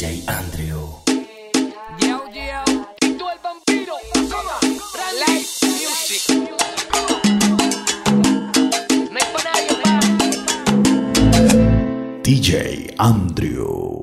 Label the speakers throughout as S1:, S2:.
S1: DJ Andrew.
S2: Yo, yo. El vampiro. Toma. Music. No.
S1: DJ Andrew.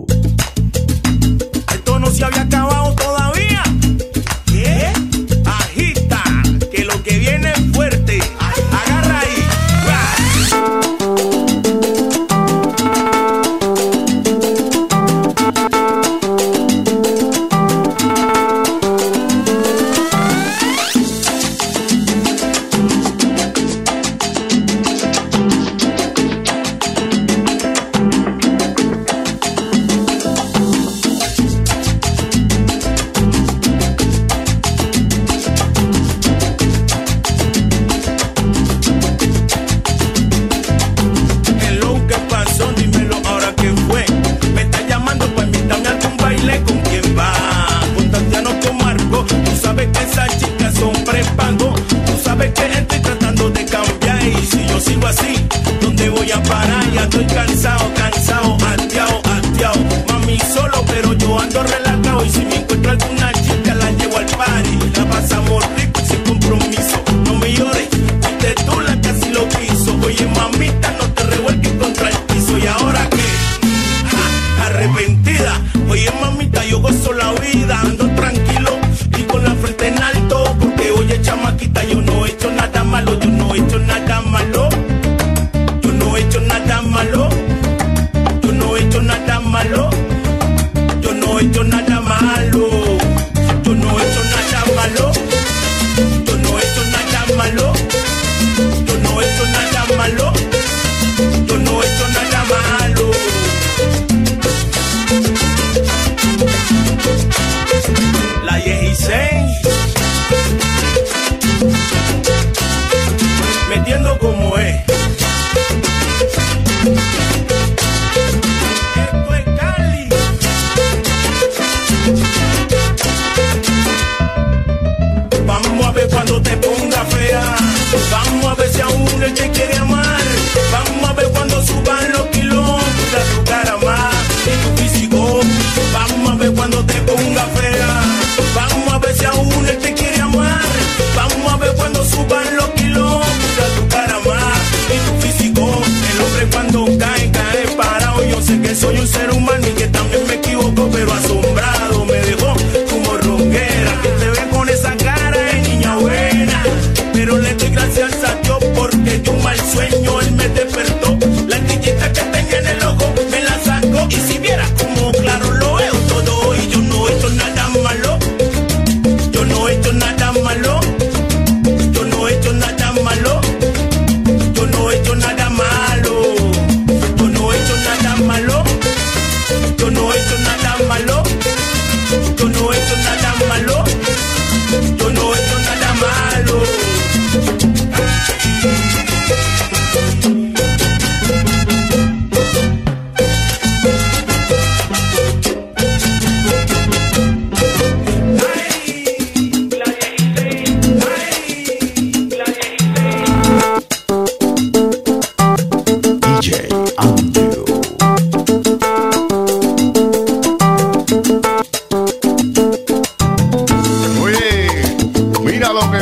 S3: olvidando.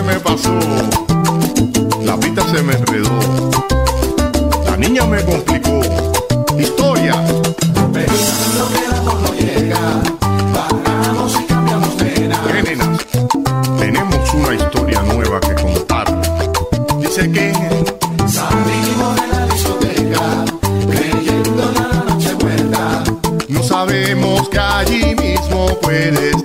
S3: me
S4: pasó, la pita se me enredó, la niña me complicó. Historia. Pensando no llega, y cambiamos nena. Tenemos una historia nueva que contar. Dice que salimos de la
S5: discoteca, creyendo la noche buena. No sabemos que allí mismo puedes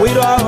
S5: we don't